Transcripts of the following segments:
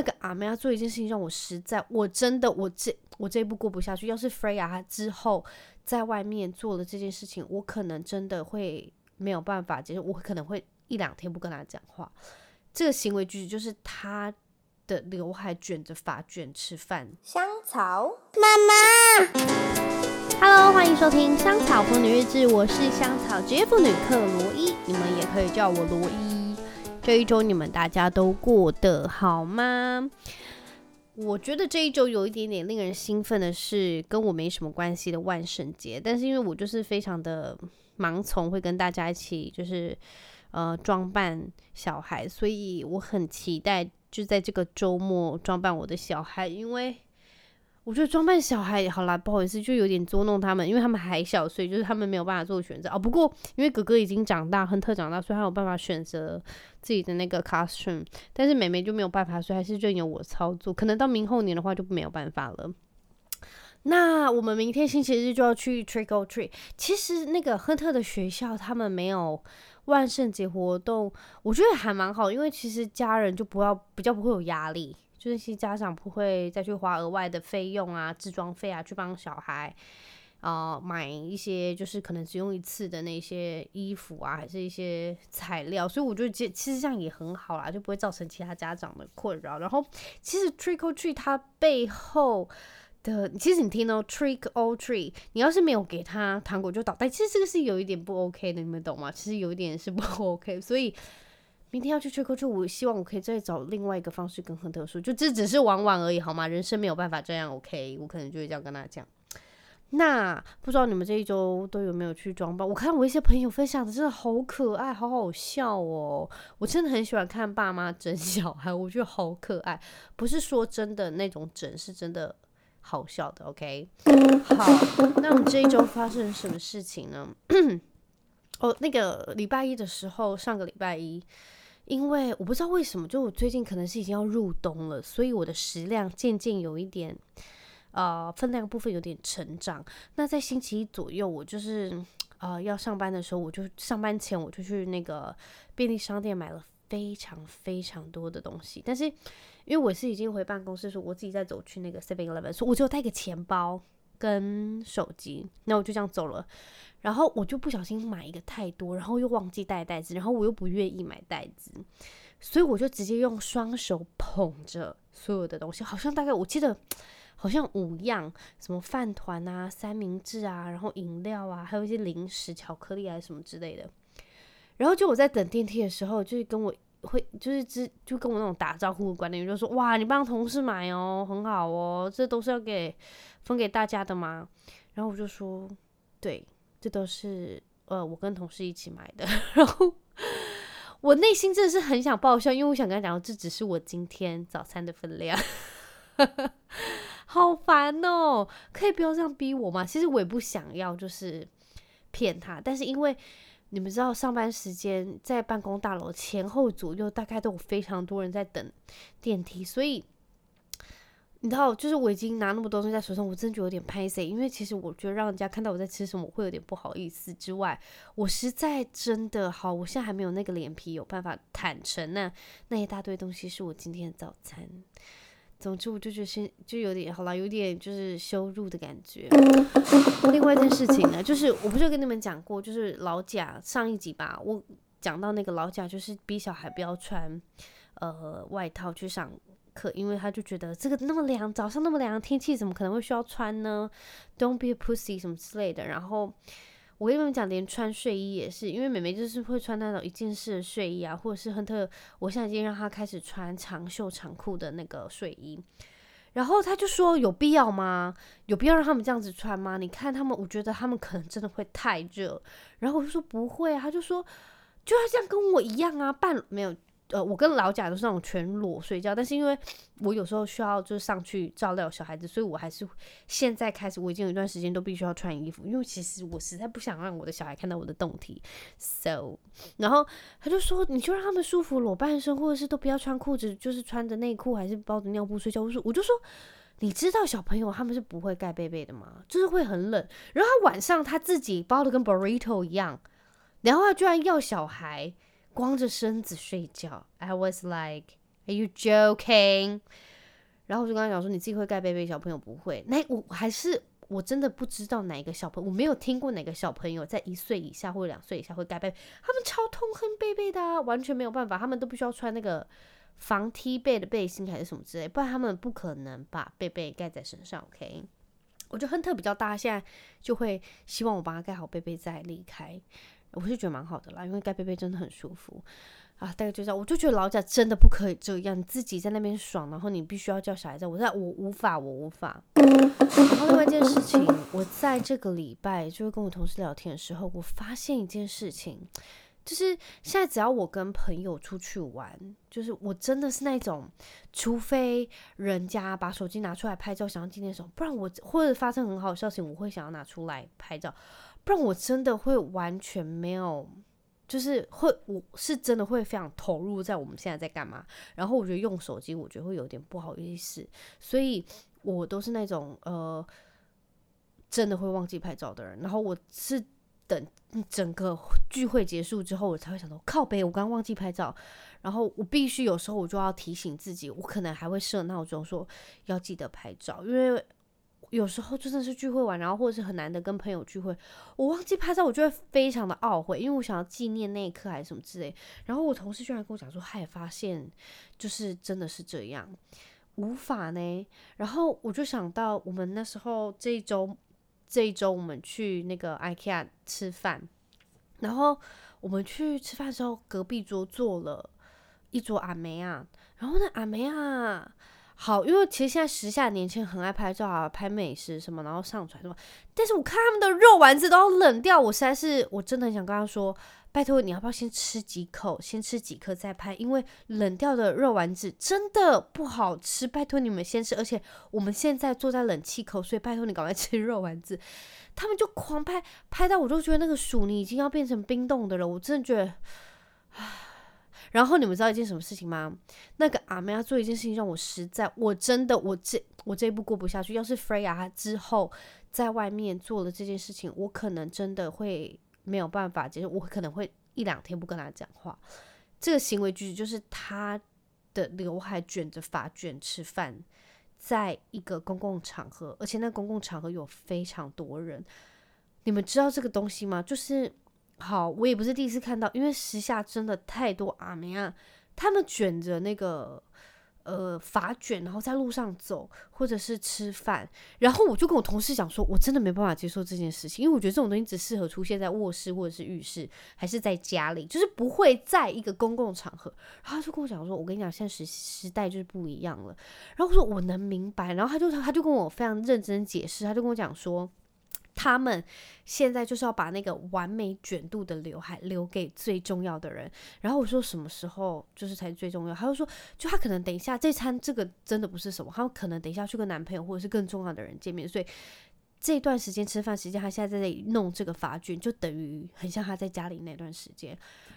那个阿妹要做一件事情，让我实在，我真的，我这我这一步过不下去。要是 Freya 之后在外面做了这件事情，我可能真的会没有办法接受，我可能会一两天不跟他讲话。这个行为举止就是他的刘海卷着发卷吃饭。香草妈妈，Hello，欢迎收听《香草妇女日志》，我是香草职业妇女克罗伊，你们也可以叫我罗伊。这一周你们大家都过得好吗？我觉得这一周有一点点令人兴奋的是，跟我没什么关系的万圣节，但是因为我就是非常的盲从，会跟大家一起就是呃装扮小孩，所以我很期待就在这个周末装扮我的小孩，因为。我觉得装扮小孩好啦，不好意思，就有点捉弄他们，因为他们还小，所以就是他们没有办法做选择哦。不过因为哥哥已经长大，亨特长大，所以他有办法选择自己的那个 costume，但是妹妹就没有办法，所以还是任由我操作。可能到明后年的话就没有办法了。那我们明天星期日就要去 trick or treat。其实那个亨特的学校他们没有万圣节活动，我觉得还蛮好，因为其实家人就不要比较不会有压力。就是些家长不会再去花额外的费用啊、置装费啊，去帮小孩啊、买一些就是可能只用一次的那些衣服啊，还是一些材料，所以我觉得其实这样也很好啦，就不会造成其他家长的困扰。然后其实 Trick or Treat 它背后的，其实你听到 Trick or Treat，你要是没有给他糖果就捣蛋，其实这个是有一点不 OK 的，你们懂吗？其实有一点是不 OK，所以。明天要去吹口，就我希望我可以再找另外一个方式跟亨特说，就这只是玩玩而已，好吗？人生没有办法这样，OK？我可能就会这样跟他讲。那不知道你们这一周都有没有去装扮？我看我一些朋友分享的真的好可爱，好好笑哦！我真的很喜欢看爸妈整小孩，我觉得好可爱。不是说真的那种整，是真的好笑的，OK？好，那我们这一周发生什么事情呢？哦，那个礼拜一的时候，上个礼拜一。因为我不知道为什么，就我最近可能是已经要入冬了，所以我的食量渐渐有一点，呃，分量部分有点成长。那在星期一左右，我就是呃要上班的时候，我就上班前我就去那个便利商店买了非常非常多的东西。但是因为我是已经回办公室，说我自己在走去那个 Seven Eleven，所以我只有带个钱包跟手机，那我就这样走了。然后我就不小心买一个太多，然后又忘记带袋子，然后我又不愿意买袋子，所以我就直接用双手捧着所有的东西，好像大概我记得好像五样，什么饭团啊、三明治啊，然后饮料啊，还有一些零食、巧克力啊什么之类的。然后就我在等电梯的时候，就是跟我会就是之就跟我那种打招呼的观念，就说哇，你帮同事买哦，很好哦，这都是要给分给大家的吗？然后我就说对。这都是呃，我跟同事一起买的。然后我内心真的是很想爆笑，因为我想跟他讲，这只是我今天早餐的分量。好烦哦！可以不要这样逼我吗？其实我也不想要，就是骗他。但是因为你们知道，上班时间在办公大楼前后左右大概都有非常多人在等电梯，所以。你知道，就是我已经拿那么多东西在手上，我真觉得有点拍谢，因为其实我觉得让人家看到我在吃什么，我会有点不好意思。之外，我实在真的好，我现在还没有那个脸皮有办法坦诚那那一大堆东西是我今天的早餐。总之，我就觉得是就有点好了，有点就是羞辱的感觉。另外一件事情呢，就是我不是跟你们讲过，就是老贾上一集吧，我讲到那个老贾就是逼小孩不要穿呃外套去上。课，因为他就觉得这个那么凉，早上那么凉，天气怎么可能会需要穿呢？Don't be a pussy 什么之类的。然后我跟你们讲，连穿睡衣也是，因为妹妹就是会穿那种一件式的睡衣啊，或者是亨特，我现在已经让她开始穿长袖长裤的那个睡衣。然后他就说：“有必要吗？有必要让他们这样子穿吗？你看他们，我觉得他们可能真的会太热。”然后我就说：“不会啊。”他就说：“就要这样跟我一样啊，半没有。”呃，我跟老贾都是那种全裸睡觉，但是因为我有时候需要就是上去照料小孩子，所以我还是现在开始，我已经有一段时间都必须要穿衣服，因为其实我实在不想让我的小孩看到我的胴体。So，然后他就说，你就让他们舒服裸半身，或者是都不要穿裤子，就是穿着内裤还是包着尿布睡觉。我说，我就说，你知道小朋友他们是不会盖被被的吗？就是会很冷。然后他晚上他自己包的跟 burrito 一样，然后他居然要小孩。光着身子睡觉，I was like, Are you joking？然后我就跟他讲说，你自己会盖被被，小朋友不会。那我还是我真的不知道哪一个小朋友，我没有听过哪个小朋友在一岁以下或者两岁以下会盖被，他们超痛恨被被的啊，完全没有办法，他们都必须要穿那个防踢被的背心还是什么之类，不然他们不可能把被被盖在身上。OK，我觉得亨特比较大，现在就会希望我帮他盖好被被再离开，我是觉得蛮好的啦，因为盖被被真的很舒服。啊，大概就这样，我就觉得老贾真的不可以这样，你自己在那边爽，然后你必须要叫小孩在，我在我无法，我无法。然后另外一件事情，我在这个礼拜就是跟我同事聊天的时候，我发现一件事情，就是现在只要我跟朋友出去玩，就是我真的是那种，除非人家把手机拿出来拍照，想要纪念什么，不然我或者发生很好的事情，我会想要拿出来拍照，不然我真的会完全没有。就是会，我是真的会非常投入在我们现在在干嘛。然后我觉得用手机，我觉得会有点不好意思，所以我都是那种呃，真的会忘记拍照的人。然后我是等整个聚会结束之后，我才会想到靠北，我刚忘记拍照。然后我必须有时候我就要提醒自己，我可能还会设闹钟说要记得拍照，因为。有时候真的是聚会完，然后或者是很难得跟朋友聚会，我忘记拍照，我就会非常的懊悔，因为我想要纪念那一刻还是什么之类。然后我同事居然跟我讲说，他也发现就是真的是这样，无法呢。然后我就想到我们那时候这一周，这一周我们去那个 IKEA 吃饭，然后我们去吃饭的时候，隔壁桌坐了一桌阿梅啊，然后那阿梅啊。好，因为其实现在时下年轻人很爱拍照啊，拍美食什么，然后上传什么。但是我看他们的肉丸子都要冷掉，我实在是我真的很想跟他说，拜托你要不要先吃几口，先吃几颗再拍，因为冷掉的肉丸子真的不好吃。拜托你们先吃，而且我们现在坐在冷气口，所以拜托你赶快吃肉丸子。他们就狂拍，拍到我都觉得那个薯泥已经要变成冰冻的了，我真的觉得，唉。然后你们知道一件什么事情吗？那个阿妹要做一件事情，让我实在，我真的，我这我这一步过不下去。要是 Freya 之后在外面做了这件事情，我可能真的会没有办法接受，我可能会一两天不跟他讲话。这个行为举止就是他的刘海卷着发卷吃饭，在一个公共场合，而且那公共场合有非常多人。你们知道这个东西吗？就是。好，我也不是第一次看到，因为时下真的太多阿妹啊，他们卷着那个呃发卷，然后在路上走，或者是吃饭，然后我就跟我同事讲说，我真的没办法接受这件事情，因为我觉得这种东西只适合出现在卧室或者是浴室，还是在家里，就是不会在一个公共场合。然后他就跟我讲说，我跟你讲，现在时时代就是不一样了。然后我说我能明白，然后他就他就跟我非常认真解释，他就跟我讲说。他们现在就是要把那个完美卷度的刘海留给最重要的人。然后我说什么时候就是才最重要？他就说，就他可能等一下这餐这个真的不是什么，他可能等一下去跟男朋友或者是更重要的人见面，所以这段时间吃饭时间，他现在在这里弄这个发卷，就等于很像他在家里那段时间。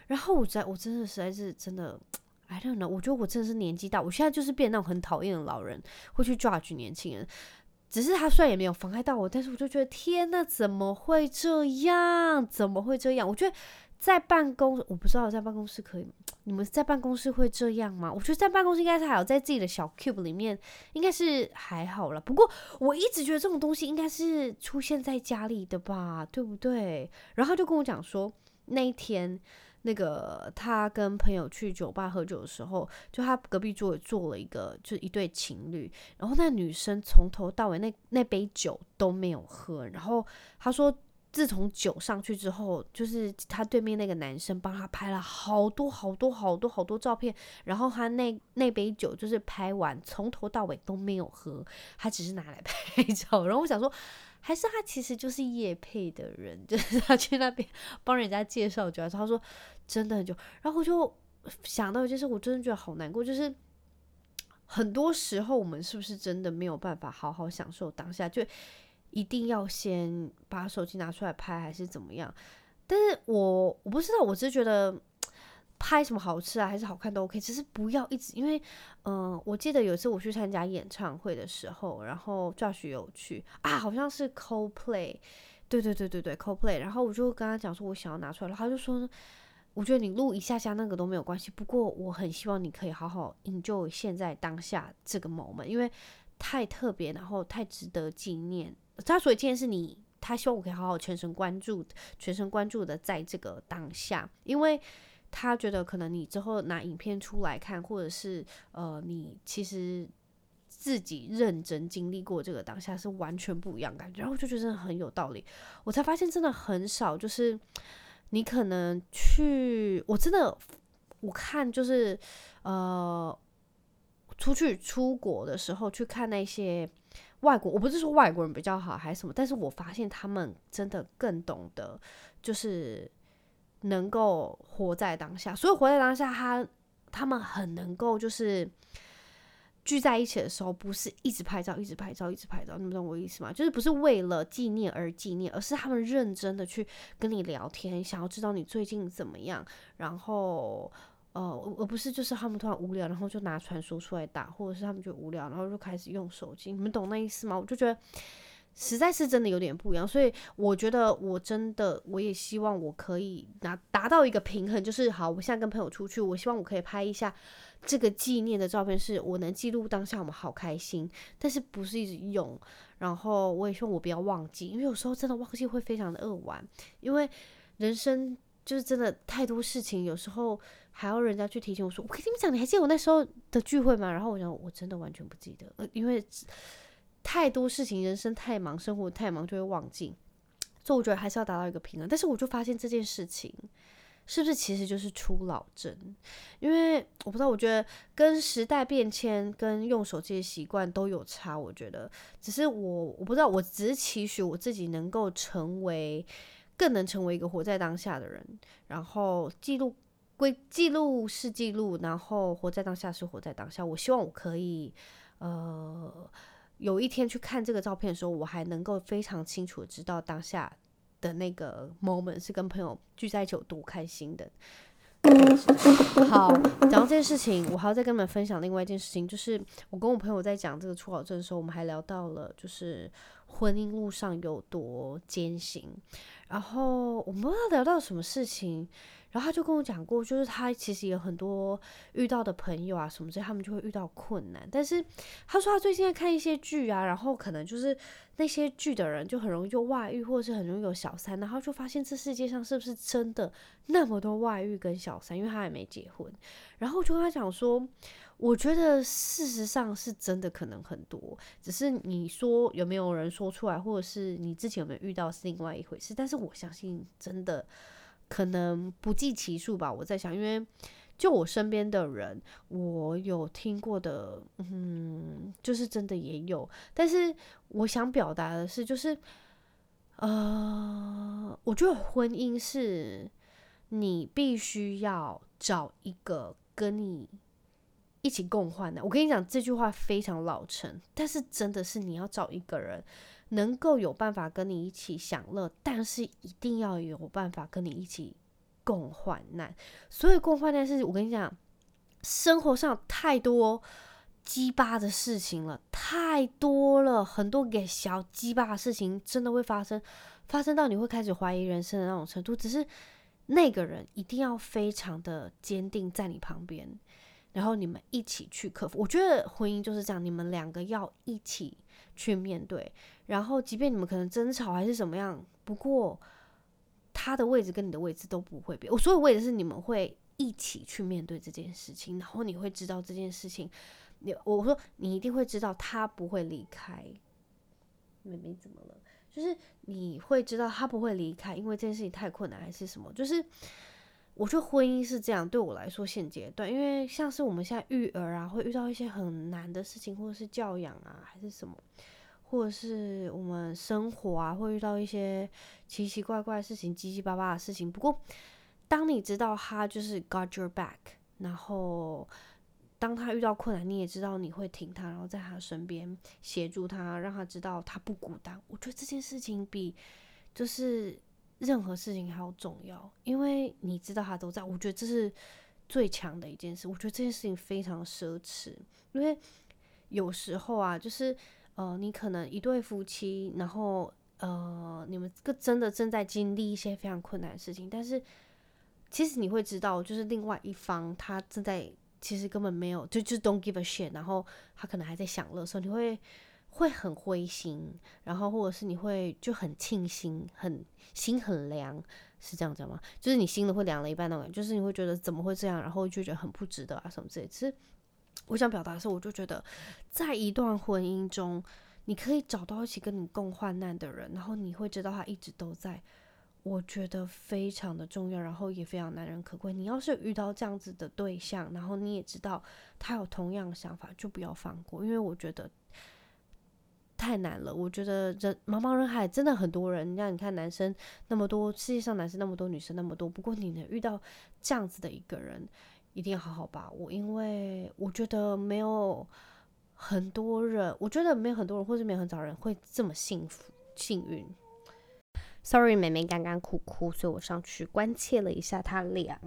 然后我在我真的实在是真的，I don't know，我觉得我真的是年纪大，我现在就是变那种很讨厌的老人，会去 judge 年轻人。只是他虽然也没有妨碍到我，但是我就觉得天呐，怎么会这样？怎么会这样？我觉得在办公，我不知道在办公室可以？你们在办公室会这样吗？我觉得在办公室应该是还有在自己的小 cube 里面，应该是还好了。不过我一直觉得这种东西应该是出现在家里的吧，对不对？然后他就跟我讲说那一天。那个他跟朋友去酒吧喝酒的时候，就他隔壁桌也坐了一个，就一对情侣。然后那女生从头到尾那那杯酒都没有喝。然后他说，自从酒上去之后，就是他对面那个男生帮他拍了好多好多好多好多照片。然后他那那杯酒就是拍完，从头到尾都没有喝，他只是拿来拍 照。然后我想说。还是他其实就是夜配的人，就是他去那边帮人家介绍酒，他说真的很久，然后我就想到一件事，我真的觉得好难过，就是很多时候我们是不是真的没有办法好好享受当下，就一定要先把手机拿出来拍，还是怎么样？但是我我不知道，我只是觉得。拍什么好吃啊，还是好看都 OK，只是不要一直因为，嗯、我记得有一次我去参加演唱会的时候，然后 Josh 有去啊，好像是 Coldplay，对对对对对 Coldplay，然后我就跟他讲说，我想要拿出来然后，他就说我觉得你录一下下那个都没有关系。不过我很希望你可以好好 enjoy 现在当下这个 moment，因为太特别，然后太值得纪念。他所以今天是你，他希望我可以好好全神贯注、全神贯注的在这个当下，因为他觉得可能你之后拿影片出来看，或者是呃，你其实自己认真经历过这个当下是完全不一样感觉。然后我就觉得真的很有道理，我才发现真的很少就是。你可能去，我真的我看就是，呃，出去出国的时候去看那些外国，我不是说外国人比较好还是什么，但是我发现他们真的更懂得，就是能够活在当下，所以活在当下他，他们很能够就是。聚在一起的时候，不是一直拍照，一直拍照，一直拍照，你们懂我意思吗？就是不是为了纪念而纪念，而是他们认真的去跟你聊天，想要知道你最近怎么样。然后，呃，而不是就是他们突然无聊，然后就拿传说出来打，或者是他们就无聊，然后就开始用手机。你们懂那意思吗？我就觉得实在是真的有点不一样。所以我觉得我真的，我也希望我可以拿达到一个平衡，就是好，我现在跟朋友出去，我希望我可以拍一下。这个纪念的照片是我能记录当下我们好开心，但是不是一直用。然后我也希望我不要忘记，因为有时候真的忘记会非常的扼腕。因为人生就是真的太多事情，有时候还要人家去提醒我说：“我跟你们讲，你还记得我那时候的聚会吗？”然后我想，我真的完全不记得，呃，因为太多事情，人生太忙，生活太忙，就会忘记。所以我觉得还是要达到一个平衡。但是我就发现这件事情。是不是其实就是初老症？因为我不知道，我觉得跟时代变迁、跟用手机的习惯都有差。我觉得，只是我我不知道，我只是期许我自己能够成为，更能成为一个活在当下的人。然后记录归记录是记录，然后活在当下是活在当下。我希望我可以，呃，有一天去看这个照片的时候，我还能够非常清楚的知道当下。的那个 moment 是跟朋友聚在一起有多开心的。好，讲到这件事情，我还要再跟你们分享另外一件事情，就是我跟我朋友在讲这个初考证的时候，我们还聊到了就是婚姻路上有多艰辛，然后我们不知道聊到什么事情。然后他就跟我讲过，就是他其实有很多遇到的朋友啊什么之类，他们就会遇到困难。但是他说他最近在看一些剧啊，然后可能就是那些剧的人就很容易就外遇，或者是很容易有小三，然后就发现这世界上是不是真的那么多外遇跟小三？因为他还没结婚。然后我就跟他讲说，我觉得事实上是真的可能很多，只是你说有没有人说出来，或者是你之前有没有遇到是另外一回事。但是我相信真的。可能不计其数吧，我在想，因为就我身边的人，我有听过的，嗯，就是真的也有。但是我想表达的是，就是，呃，我觉得婚姻是你必须要找一个跟你一起共患难。我跟你讲这句话非常老成，但是真的是你要找一个人。能够有办法跟你一起享乐，但是一定要有办法跟你一起共患难。所以共患难是我跟你讲，生活上太多鸡巴的事情了，太多了，很多给小鸡巴的事情真的会发生，发生到你会开始怀疑人生的那种程度。只是那个人一定要非常的坚定在你旁边，然后你们一起去克服。我觉得婚姻就是这样，你们两个要一起去面对。然后，即便你们可能争吵还是怎么样，不过他的位置跟你的位置都不会变。我说的位置是你们会一起去面对这件事情，然后你会知道这件事情。你我说你一定会知道他不会离开。妹妹怎么了？就是你会知道他不会离开，因为这件事情太困难还是什么？就是我觉得婚姻是这样，对我来说现阶段，因为像是我们现在育儿啊，会遇到一些很难的事情，或者是教养啊，还是什么。或者是我们生活啊，会遇到一些奇奇怪怪的事情、七七八八的事情。不过，当你知道他就是 got your back，然后当他遇到困难，你也知道你会挺他，然后在他身边协助他，让他知道他不孤单。我觉得这件事情比就是任何事情还要重要，因为你知道他都在。我觉得这是最强的一件事。我觉得这件事情非常奢侈，因为有时候啊，就是。呃，你可能一对夫妻，然后呃，你们个真的正在经历一些非常困难的事情，但是其实你会知道，就是另外一方他正在其实根本没有，就就 don't give a shit，然后他可能还在享乐的时候，你会会很灰心，然后或者是你会就很庆幸，很心很凉，是这样讲吗？就是你心都会凉了一半那种感觉，就是你会觉得怎么会这样，然后就觉得很不值得啊什么之类的。其实我想表达的是，我就觉得在一段婚姻中，你可以找到一起跟你共患难的人，然后你会知道他一直都在。我觉得非常的重要，然后也非常难能可贵。你要是遇到这样子的对象，然后你也知道他有同样的想法，就不要放过，因为我觉得太难了。我觉得人茫茫人海，真的很多人，让你看男生那么多，世界上男生那么多，女生那么多。不过你能遇到这样子的一个人，一定要好好把握，因为我觉得没有很多人，我觉得没有很多人，或者没有很少人会这么幸福幸运。Sorry，妹妹刚刚哭哭，所以我上去关切了一下她凉。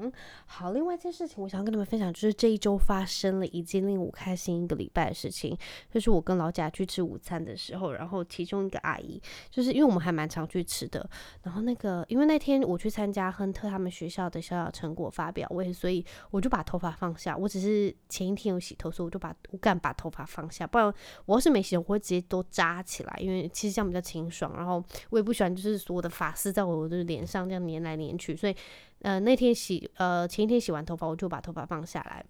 好，另外一件事情，我想跟你们分享，就是这一周发生了一件令我开心一个礼拜的事情，就是我跟老贾去吃午餐的时候，然后其中一个阿姨，就是因为我们还蛮常去吃的，然后那个因为那天我去参加亨特他们学校的小小成果发表会，所以我就把头发放下。我只是前一天有洗头，所以我就把我敢把头发放下，不然我要是没洗，我会直接都扎起来，因为其实这样比较清爽。然后我也不喜欢就是所有的。发丝在我的脸上这样粘来粘去，所以，呃，那天洗，呃，前一天洗完头发，我就把头发放下来，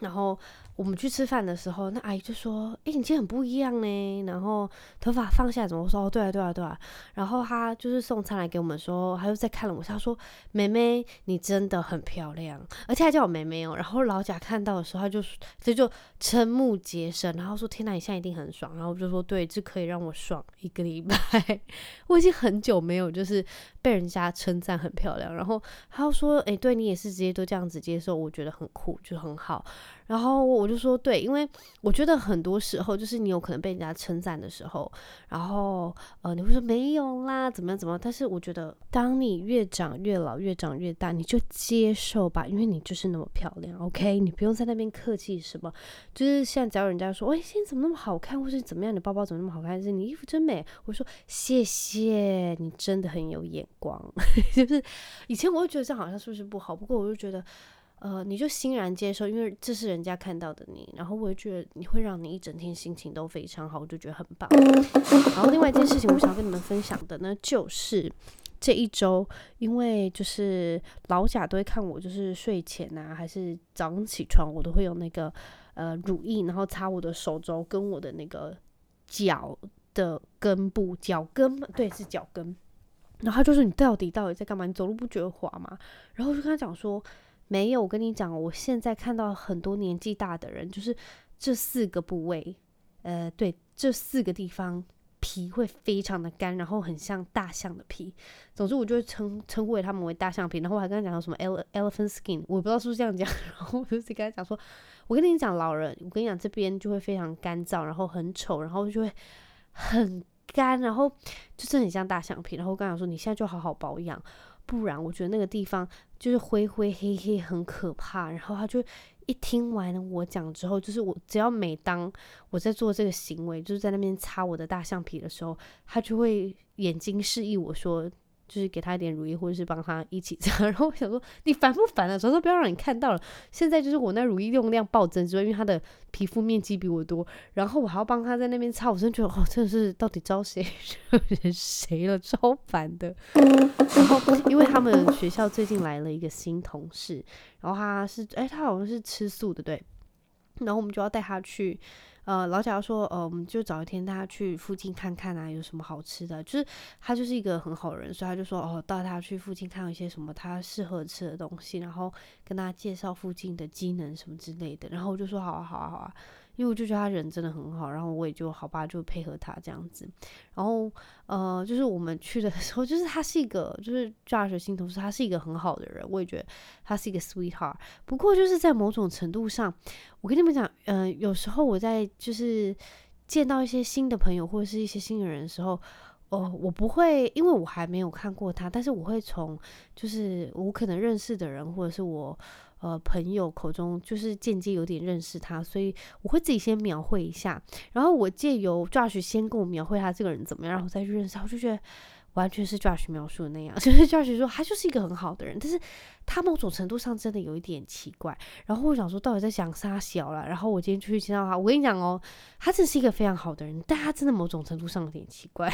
然后。我们去吃饭的时候，那阿姨就说：“诶、欸，你今天很不一样呢。”然后头发放下怎么说？哦，对啊，对啊，对啊。然后他就是送餐来给我们说，他就在看了我，他说：“妹妹，你真的很漂亮。”而且还叫我妹妹哦。然后老贾看到的时候，他就这就瞠目结舌，然后说：“天哪，你现在一定很爽。”然后就说：“对，这可以让我爽一个礼拜。我已经很久没有就是被人家称赞很漂亮。”然后他又说：“诶、欸，对你也是直接都这样子接受，我觉得很酷，就很好。”然后我就说对，因为我觉得很多时候就是你有可能被人家称赞的时候，然后呃你会说没有啦，怎么样怎么样？但是我觉得当你越长越老，越长越大，你就接受吧，因为你就是那么漂亮，OK？你不用在那边客气什么。就是现在只要人家说，哎，今天怎么那么好看，或是怎么样，你包包怎么那么好看，是你衣服真美，我说谢谢你，真的很有眼光。就是以前我会觉得这好像是不是不好，不过我就觉得。呃，你就欣然接受，因为这是人家看到的你，然后我也觉得你会让你一整天心情都非常好，我就觉得很棒。然后另外一件事情，我想跟你们分享的呢，就是这一周，因为就是老贾都会看我，就是睡前啊，还是早上起床，我都会用那个呃乳液，然后擦我的手肘跟我的那个脚的根部，脚跟，对，是脚跟。然后就是：“你到底到底在干嘛？你走路不觉得滑吗？”然后就跟他讲说。没有，我跟你讲，我现在看到很多年纪大的人，就是这四个部位，呃，对，这四个地方皮会非常的干，然后很像大象的皮。总之，我就会称称呼为他们为大象皮。然后我还跟他讲什么 ele elephant skin，我不知道是不是这样讲。然后我就跟他讲说，我跟你讲，老人，我跟你讲，这边就会非常干燥，然后很丑，然后就会很干，然后就是很像大象皮。然后我跟他讲说，你现在就好好保养。不然，我觉得那个地方就是灰灰黑黑，很可怕。然后他就一听完我讲之后，就是我只要每当我在做这个行为，就是在那边擦我的大象皮的时候，他就会眼睛示意我说。就是给他一点乳液，或者是帮他一起擦。然后我想说，你烦不烦啊？所以说不要让你看到了。现在就是我那乳液用量暴增之外，因为他的皮肤面积比我多，然后我还要帮他在那边擦，我真的觉得哦，真的是到底招谁惹谁了，超烦的。然后因为他们学校最近来了一个新同事，然后他是哎，他好像是吃素的，对。然后我们就要带他去。呃，老贾说，呃，我们就找一天带他去附近看看啊，有什么好吃的。就是他就是一个很好人，所以他就说，哦，带他去附近看一些什么他适合吃的东西，然后跟他介绍附近的机能什么之类的。然后我就说，好啊，好啊，好啊。因为我就觉得他人真的很好，然后我也就好吧，就配合他这样子。然后呃，就是我们去的时候，就是他是一个，就是 Josh 新同事，他是一个很好的人，我也觉得他是一个 sweetheart。不过就是在某种程度上，我跟你们讲，嗯、有时候我在就是见到一些新的朋友或者是一些新的人的时候，哦、我不会，因为我还没有看过他，但是我会从就是我可能认识的人或者是我。呃，朋友口中就是间接有点认识他，所以我会自己先描绘一下，然后我借由 Josh 先跟我描绘他这个人怎么样，然后再去认识，我就觉得完全是 Josh 描述的那样，就是 Josh 说他就是一个很好的人，但是他某种程度上真的有一点奇怪。然后我想说，到底在想啥小了？然后我今天出去见到他，我跟你讲哦，他真是一个非常好的人，但他真的某种程度上有点奇怪，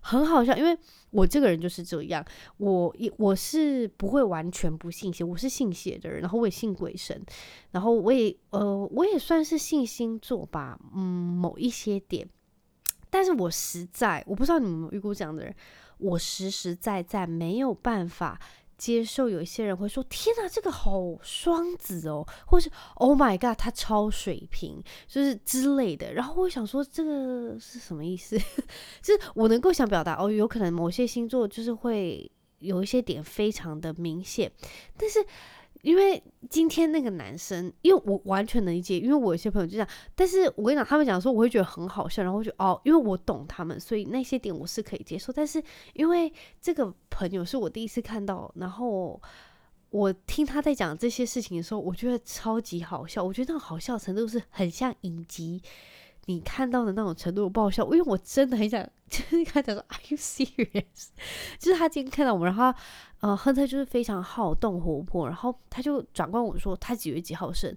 很好笑。因为我这个人就是这样，我也我是不会完全不信邪，我是信邪的人，然后我也信鬼神，然后我也呃我也算是信星座吧，嗯，某一些点。但是我实在我不知道你们有没有遇过这样的人，我实实在在没有办法接受有一些人会说：“天哪，这个好双子哦，或是 Oh my God，他超水平，就是之类的。”然后我想说，这个是什么意思？就是我能够想表达哦，有可能某些星座就是会有一些点非常的明显，但是。因为今天那个男生，因为我完全能理解，因为我有些朋友就这样，但是我跟你讲，他们讲说我会觉得很好笑，然后就哦，因为我懂他们，所以那些点我是可以接受。但是因为这个朋友是我第一次看到，然后我听他在讲这些事情的时候，我觉得超级好笑。我觉得那个好笑程度是很像影集你看到的那种程度爆笑，因为我真的很想就是跟他讲说，Are you serious？就是他今天看到我们，然后。呃，亨特就是非常好动活泼，然后他就转过我说他几月几号生，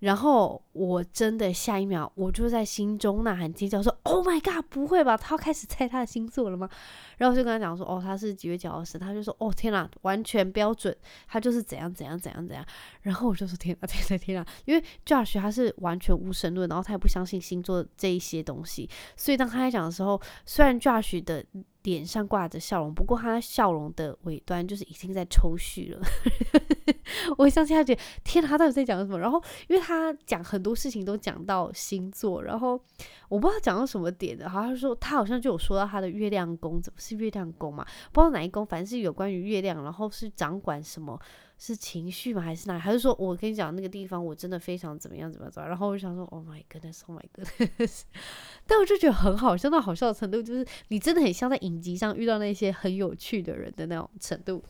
然后我真的下一秒我就在心中呐喊尖叫说：“Oh my god，不会吧？他要开始猜他的星座了吗？”然后我就跟他讲说：“哦，他是几月几号生。”他就说：“哦，天哪，完全标准，他就是怎样怎样怎样怎样。”然后我就说：“天哪，天哪，天哪！”因为 Josh 他是完全无神论，然后他也不相信星座这一些东西，所以当他在讲的时候，虽然 Josh 的。脸上挂着笑容，不过他笑容的尾端就是已经在抽搐了。我相信他觉得天，他到底在讲什么？然后因为他讲很多事情都讲到星座，然后我不知道讲到什么点的，好像说他好像就有说到他的月亮宫，怎么是月亮宫嘛？不知道哪一宫，反正是有关于月亮，然后是掌管什么。是情绪吗？还是哪？还是说我跟你讲那个地方，我真的非常怎么样怎么样？然后我就想说，Oh my goodness，Oh my goodness！但我就觉得很好笑，到好笑的程度就是你真的很像在影集上遇到那些很有趣的人的那种程度。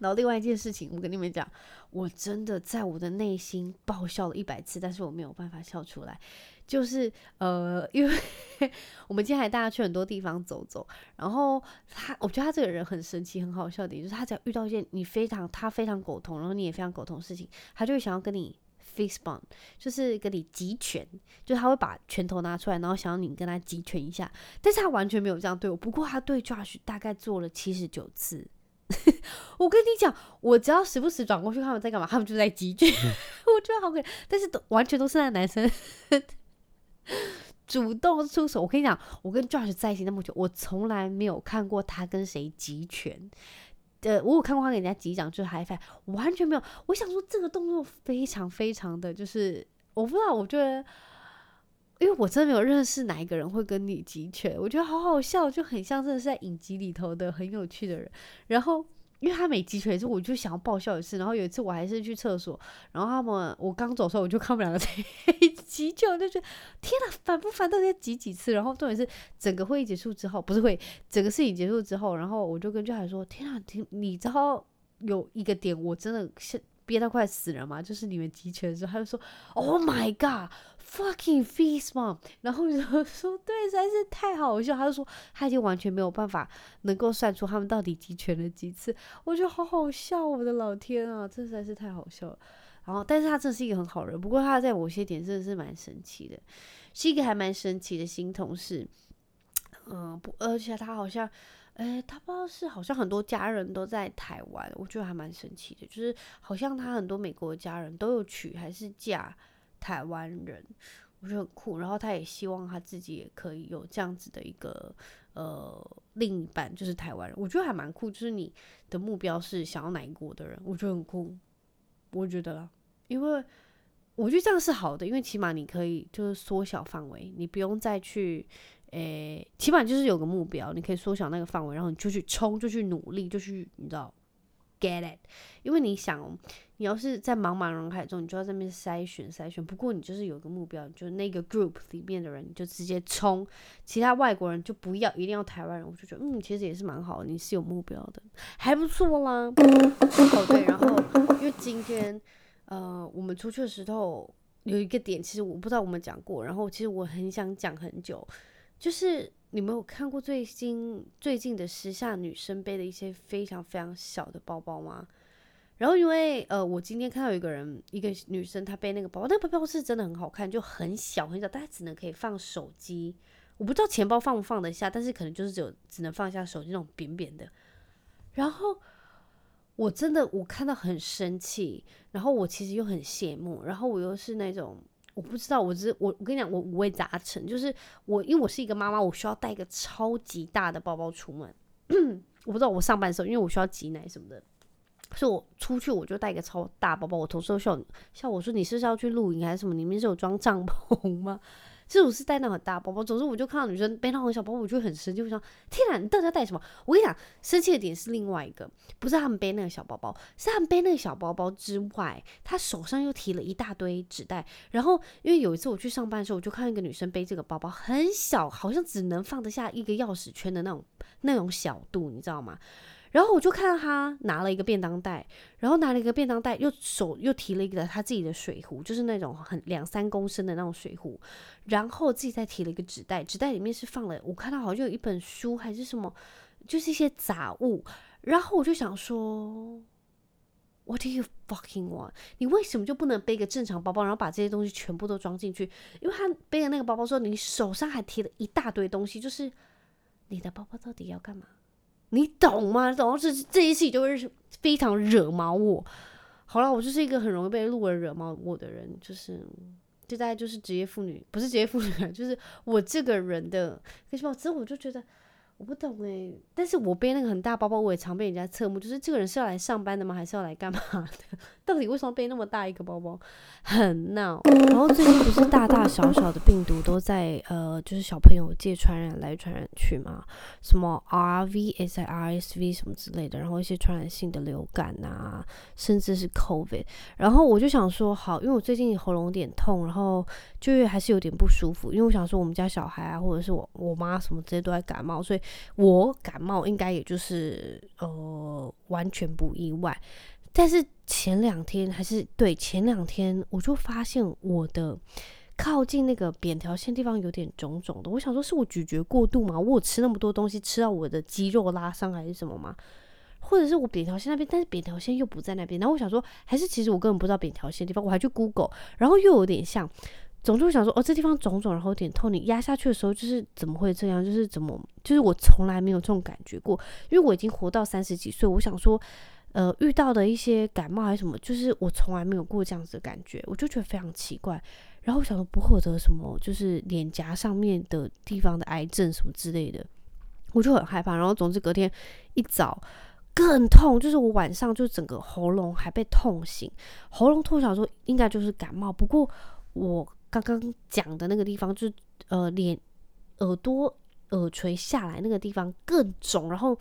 然后另外一件事情，我跟你们讲，我真的在我的内心爆笑了一百次，但是我没有办法笑出来。就是呃，因为 我们今天还带他去很多地方走走，然后他，我觉得他这个人很神奇、很好笑的点，就是他只要遇到一件你非常他非常苟同，然后你也非常苟同的事情，他就会想要跟你 fist bump，就是跟你击拳，就是他会把拳头拿出来，然后想要你跟他击拳一下，但是他完全没有这样对我。不过他对 Josh 大概做了七十九次。我跟你讲，我只要时不时转过去看他们在干嘛，他们就在击拳，我觉得好可怜，但是都完全都是那男生。主动出手，我跟你讲，我跟 Josh 在一起那么久，我从来没有看过他跟谁击拳。呃，我有看过他给人家击掌，就是 high five，完全没有。我想说，这个动作非常非常的就是，我不知道，我觉得，因为我真的没有认识哪一个人会跟你击拳，我觉得好好笑，就很像真的是在影集里头的很有趣的人，然后。因为他没击拳，所以我就想要爆笑一次。然后有一次我还是去厕所，然后他们我刚走的时候，我就看他们两个在击拳，我就觉得天哪，烦不烦？到底要击几次？然后重点是整个会议结束之后，不是会整个事情结束之后，然后我就跟俊海说：“天哪，听你知道有一个点，我真的是憋到快死了嘛，就是你们击拳的时候，他就说：‘Oh my god’。” Fucking fist bump，然后就说对，实在是太好笑。他就说他已经完全没有办法能够算出他们到底击拳了几次。我觉得好好笑，我的老天啊，这实在是太好笑了。然后，但是他真的是一个很好人，不过他在某些点真的是蛮神奇的，是一个还蛮神奇的新同事。嗯，不，而且他好像，哎，他不知道是好像很多家人都在台湾，我觉得还蛮神奇的，就是好像他很多美国的家人都有娶还是嫁。台湾人，我觉得很酷。然后他也希望他自己也可以有这样子的一个呃另一半，就是台湾人。我觉得还蛮酷。就是你的目标是想要哪一国的人，我觉得很酷。我觉得啦，因为我觉得这样是好的，因为起码你可以就是缩小范围，你不用再去诶、起码就是有个目标，你可以缩小那个范围，然后你就去冲，就去努力，就去你知道。Get it？因为你想，你要是在茫茫人海中，你就要在那边筛选筛选。不过你就是有个目标，就是那个 group 里面的人，你就直接冲。其他外国人就不要，一定要台湾人。我就觉得，嗯，其实也是蛮好，你是有目标的，还不错啦。哦对，然后因为今天，呃，我们出去的时候有一个点，其实我不知道我们讲过，然后其实我很想讲很久。就是你们有看过最新最近的时下女生背的一些非常非常小的包包吗？然后因为呃，我今天看到一个人，一个女生，她背那个包包，那个包包是真的很好看，就很小很小，大家只能可以放手机。我不知道钱包放不放得下，但是可能就是只有只能放下手机那种扁扁的。然后我真的我看到很生气，然后我其实又很羡慕，然后我又是那种我不知道，我只我我跟你讲，我五味杂陈，就是我因为我是一个妈妈，我需要带一个超级大的包包出门。我不知道我上班的时候，因为我需要挤奶什么的。是我出去我就带一个超大包包，我同事都笑笑我说，你是是要去露营还是什么？里面是有装帐篷吗？其实我是带那很大包包，总之我就看到女生背那很小包包，我就很生气，我想天哪，你到底要带什么？我跟你讲，生气的点是另外一个，不是他们背那个小包包，是他们背那个小包包之外，他手上又提了一大堆纸袋。然后因为有一次我去上班的时候，我就看到一个女生背这个包包很小，好像只能放得下一个钥匙圈的那种那种小度，你知道吗？然后我就看到他拿了一个便当袋，然后拿了一个便当袋，又手又提了一个他自己的水壶，就是那种很两三公升的那种水壶，然后自己再提了一个纸袋，纸袋里面是放了，我看到好像有一本书还是什么，就是一些杂物。然后我就想说，What do you fucking want？你为什么就不能背个正常包包，然后把这些东西全部都装进去？因为他背的那个包包说，你手上还提了一大堆东西，就是你的包包到底要干嘛？你懂吗？懂？这这一期就会非常惹毛我。好了，我就是一个很容易被路人惹毛我的人，就是就大概就是职业妇女，不是职业妇女，就是我这个人的。可是我其实我就觉得。我不懂哎、但是我背那个很大包包，我也常被人家侧目，就是这个人是要来上班的吗？还是要来干嘛的？到底为什么背那么大一个包包？很闹。然后最近不是大大小小的病毒都在呃，就是小朋友借传染来传染去嘛，什么 R V S I R S V 什么之类的，然后一些传染性的流感啊，甚至是 COVID。然后我就想说，好，因为我最近喉咙有点痛，然后就还是有点不舒服，因为我想说我们家小孩啊，或者是我我妈什么这些都在感冒，所以。我感冒应该也就是呃完全不意外，但是前两天还是对前两天我就发现我的靠近那个扁条线地方有点肿肿的，我想说是我咀嚼过度吗？我有吃那么多东西吃到我的肌肉拉伤还是什么吗？或者是我扁条线那边，但是扁条线又不在那边，然后我想说还是其实我根本不知道扁条线地方，我还去 Google，然后又有点像。总之我想说，哦，这地方肿肿，然后有点痛。你压下去的时候，就是怎么会这样？就是怎么，就是我从来没有这种感觉过。因为我已经活到三十几岁，我想说，呃，遇到的一些感冒还是什么，就是我从来没有过这样子的感觉，我就觉得非常奇怪。然后我想说，不会得什么，就是脸颊上面的地方的癌症什么之类的，我就很害怕。然后总之隔天一早更痛，就是我晚上就整个喉咙还被痛醒，喉咙痛，想说应该就是感冒。不过我。刚刚讲的那个地方，就是呃，脸、耳朵、耳垂下来那个地方更肿，然后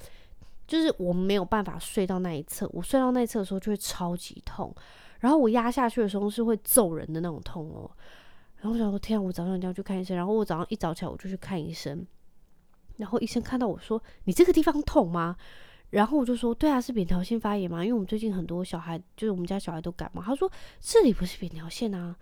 就是我们没有办法睡到那一侧，我睡到那一侧的时候就会超级痛，然后我压下去的时候是会揍人的那种痛哦。然后我想说，天啊，我早上一定要去看医生。然后我早上一早起来我就去看医生，然后医生看到我说：“你这个地方痛吗？”然后我就说：“对啊，是扁桃腺发炎嘛，因为我们最近很多小孩，就是我们家小孩都感冒。”他说：“这里不是扁桃腺啊。”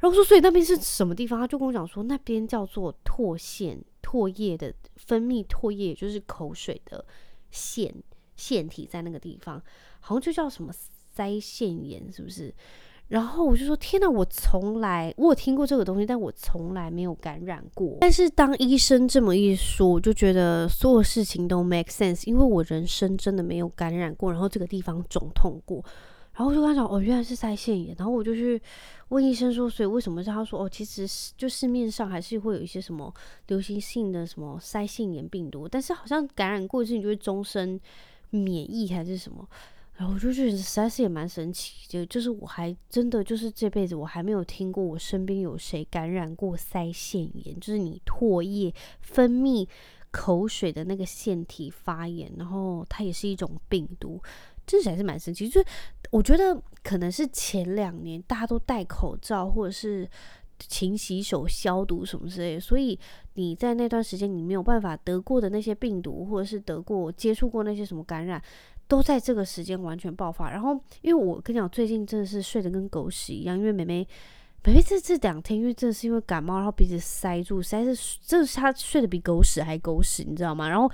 然后说，所以那边是什么地方？他就跟我讲说，那边叫做唾腺，唾液的分泌，唾液就是口水的腺腺体在那个地方，好像就叫什么腮腺炎，是不是？然后我就说，天哪，我从来我有听过这个东西，但我从来没有感染过。但是当医生这么一说，我就觉得所有事情都 make sense，因为我人生真的没有感染过，然后这个地方肿痛过。然后我就跟他讲，哦，原来是腮腺炎。然后我就去问医生说，所以为什么？是他说，哦，其实就市面上还是会有一些什么流行性的什么腮腺炎病毒，但是好像感染过一次你就会终身免疫还是什么。然后我就觉得实在是也蛮神奇，就就是我还真的就是这辈子我还没有听过我身边有谁感染过腮腺炎，就是你唾液分泌口水的那个腺体发炎，然后它也是一种病毒。这还是蛮神奇，就是我觉得可能是前两年大家都戴口罩，或者是勤洗手、消毒什么之类的，所以你在那段时间你没有办法得过的那些病毒，或者是得过接触过那些什么感染，都在这个时间完全爆发。然后，因为我跟你讲，最近真的是睡得跟狗屎一样，因为妹妹北北这这两天，因为真的是因为感冒，然后鼻子塞住，实在是，真的是他睡得比狗屎还狗屎，你知道吗？然后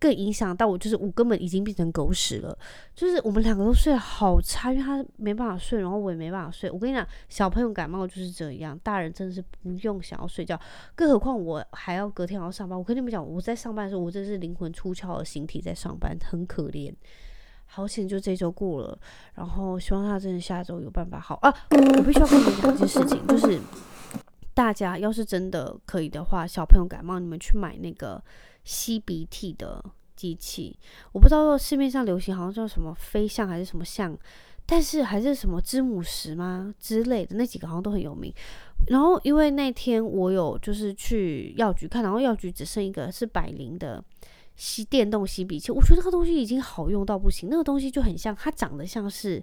更影响到我，就是我根本已经变成狗屎了，就是我们两个都睡得好差，因为他没办法睡，然后我也没办法睡。我跟你讲，小朋友感冒就是这样，大人真的是不用想要睡觉，更何况我还要隔天还要上班。我跟你们讲，我在上班的时候，我真是灵魂出窍的形体在上班，很可怜。好险，就这周过了，然后希望他真的下周有办法好啊！我必须要跟你们讲一件事情，就是大家要是真的可以的话，小朋友感冒，你们去买那个吸鼻涕的机器。我不知道市面上流行好像叫什么飞象还是什么象，但是还是什么知母石吗之类的，那几个好像都很有名。然后因为那天我有就是去药局看，然后药局只剩一个是百灵的。吸电动吸鼻器，我觉得那个东西已经好用到不行。那个东西就很像，它长得像是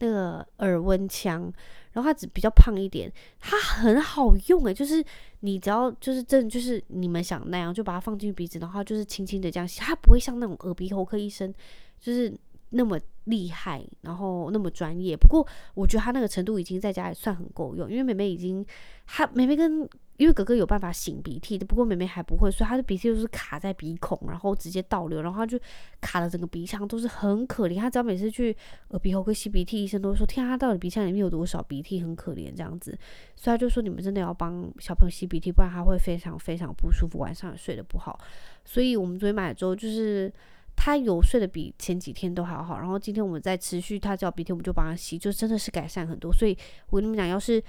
那个耳温枪，然后它只比较胖一点，它很好用诶、就是你只要就是真的就是你们想那样，就把它放进鼻子，然后就是轻轻的这样吸，它不会像那种耳鼻喉科医生就是那么厉害，然后那么专业。不过我觉得它那个程度已经在家里算很够用，因为妹妹已经，她妹妹跟。因为哥哥有办法擤鼻涕的，不过妹妹还不会，所以她的鼻涕就是卡在鼻孔，然后直接倒流，然后她就卡了整个鼻腔，都是很可怜。她只要每次去耳鼻喉科吸鼻涕，医生都说：天啊，她到底鼻腔里面有多少鼻涕，很可怜这样子。所以他就说：你们真的要帮小朋友吸鼻涕，不然他会非常非常不舒服，晚上也睡得不好。所以我们昨天买了之后，就是他有睡得比前几天都还好。然后今天我们再持续他叫鼻涕，我们就帮他吸，就真的是改善很多。所以我跟你们讲，要是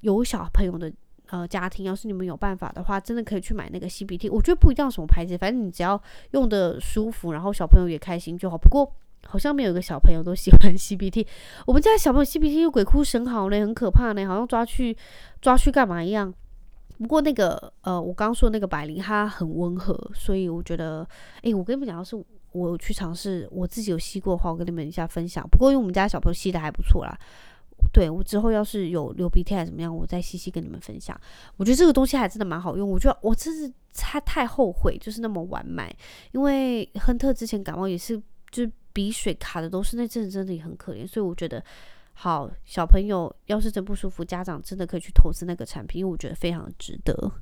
有小朋友的。呃，家庭要是你们有办法的话，真的可以去买那个吸鼻涕。我觉得不一定要什么牌子，反正你只要用的舒服，然后小朋友也开心就好。不过好像没有一个小朋友都喜欢吸鼻涕。我们家小朋友吸鼻涕又鬼哭神嚎嘞，很可怕呢，好像抓去抓去干嘛一样。不过那个呃，我刚刚说的那个百灵它很温和，所以我觉得，诶，我跟你们讲，要是我去尝试，我自己有吸过的话，我跟你们一下分享。不过因为我们家小朋友吸的还不错啦。对，我之后要是有流鼻涕还是怎么样，我再细细跟你们分享。我觉得这个东西还真的蛮好用。我觉得我真是他太后悔，就是那么晚买，因为亨特之前感冒也是，就是鼻水卡的都是那阵，真的也很可怜。所以我觉得，好小朋友要是真不舒服，家长真的可以去投资那个产品，因为我觉得非常值得。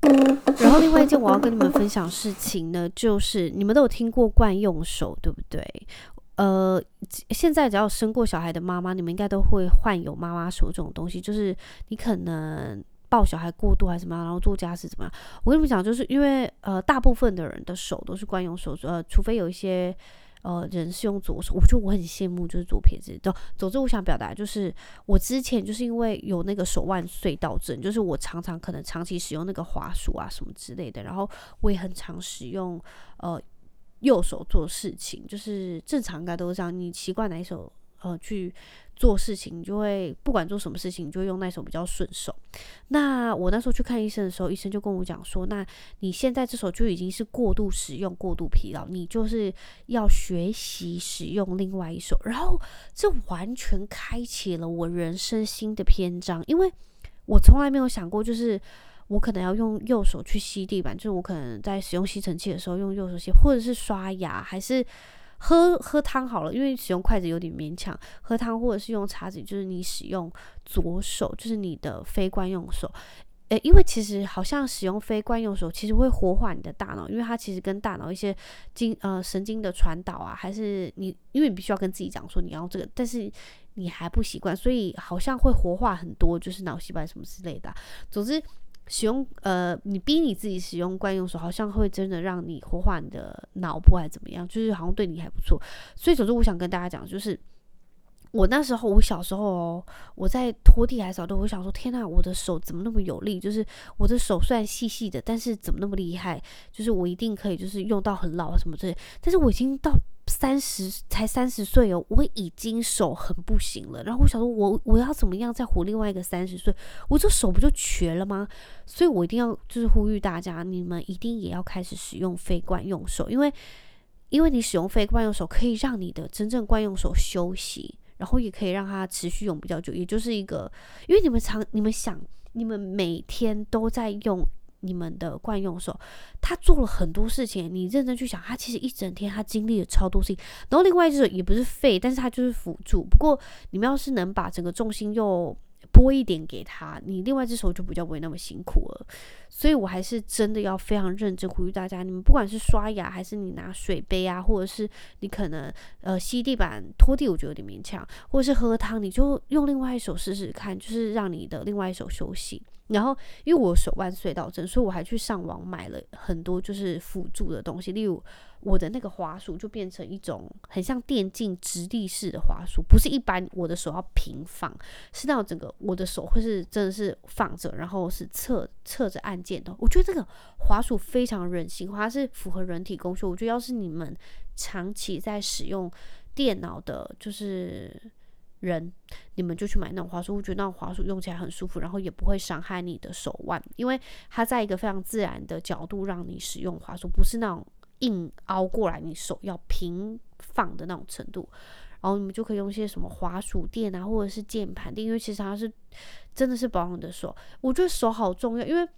然后另外一件我要跟你们分享事情呢，就是你们都有听过惯用手，对不对？呃，现在只要生过小孩的妈妈，你们应该都会患有妈妈手这种东西，就是你可能抱小孩过度还是怎么样，然后做家事怎么样。我跟你们讲，就是因为呃，大部分的人的手都是惯用手，呃，除非有一些呃人是用左手，我觉得我很羡慕，就是左撇子。总总之，我想表达就是，我之前就是因为有那个手腕隧道症，就是我常常可能长期使用那个滑鼠啊什么之类的，然后我也很常使用呃。右手做事情，就是正常应该都是这样。你习惯哪一手呃去做事情，你就会不管做什么事情，你就会用那手比较顺手。那我那时候去看医生的时候，医生就跟我讲说，那你现在这手就已经是过度使用、过度疲劳，你就是要学习使用另外一手。然后这完全开启了我人生新的篇章，因为我从来没有想过，就是。我可能要用右手去吸地板，就是我可能在使用吸尘器的时候用右手吸，或者是刷牙，还是喝喝汤好了，因为使用筷子有点勉强。喝汤或者是用叉子，就是你使用左手，就是你的非惯用手。诶，因为其实好像使用非惯用手，其实会活化你的大脑，因为它其实跟大脑一些经呃神经的传导啊，还是你因为你必须要跟自己讲说你要这个，但是你还不习惯，所以好像会活化很多，就是脑细胞什么之类的。总之。使用呃，你逼你自己使用惯用手，好像会真的让你活化你的脑部，还怎么样？就是好像对你还不错。所以，总之我想跟大家讲，就是我那时候，我小时候哦，我在拖地还是扫地，我想说，天呐，我的手怎么那么有力？就是我的手虽然细细的，但是怎么那么厉害？就是我一定可以，就是用到很老什么之类。但是我已经到。三十才三十岁哦，我已经手很不行了。然后我想说我，我要怎么样再活另外一个三十岁？我这手不就瘸了吗？所以我一定要就是呼吁大家，你们一定也要开始使用非惯用手，因为因为你使用非惯用手，可以让你的真正惯用手休息，然后也可以让它持续用比较久。也就是一个，因为你们常你们想，你们每天都在用。你们的惯用手，他做了很多事情。你认真去想，他其实一整天他经历了超多事情。然后另外一只手也不是废，但是他就是辅助。不过你们要是能把整个重心又拨一点给他，你另外一只手就比较不会那么辛苦了。所以我还是真的要非常认真呼吁大家，你们不管是刷牙，还是你拿水杯啊，或者是你可能呃吸地板、拖地，我觉得有点勉强，或者是喝汤，你就用另外一手试试看，就是让你的另外一手休息。然后，因为我手腕隧道症，所以我还去上网买了很多就是辅助的东西，例如我的那个滑鼠就变成一种很像电竞直立式的滑鼠，不是一般我的手要平放，是那整个我的手会是真的是放着，然后是侧侧着按键的。我觉得这个滑鼠非常人性化，它是符合人体工学。我觉得要是你们长期在使用电脑的，就是。人，你们就去买那种滑鼠，我觉得那种滑鼠用起来很舒服，然后也不会伤害你的手腕，因为它在一个非常自然的角度让你使用滑鼠，不是那种硬凹过来，你手要平放的那种程度。然后你们就可以用一些什么滑鼠垫啊，或者是键盘垫，因为其实它是真的是保养的手。我觉得手好重要，因为。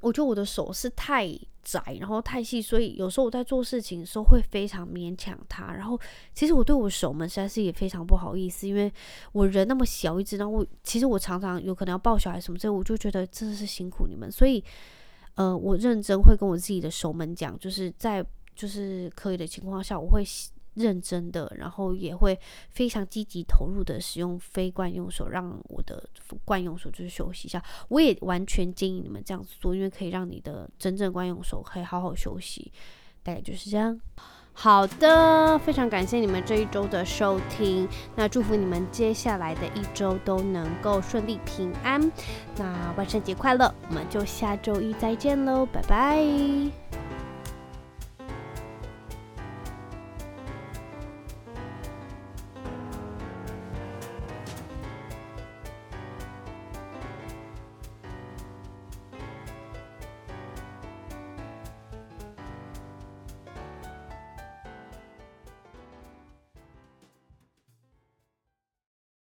我觉得我的手是太窄，然后太细，所以有时候我在做事情的时候会非常勉强它。然后其实我对我守门实在是也非常不好意思，因为我人那么小一只，然后我其实我常常有可能要抱小孩什么之类，我就觉得真的是辛苦你们。所以，呃，我认真会跟我自己的守门讲，就是在就是可以的情况下，我会。认真的，然后也会非常积极投入的使用非惯用手，让我的惯用手就是休息一下。我也完全建议你们这样子做，因为可以让你的真正惯用手可以好好休息。大概就是这样。好的，非常感谢你们这一周的收听，那祝福你们接下来的一周都能够顺利平安。那万圣节快乐，我们就下周一再见喽，拜拜。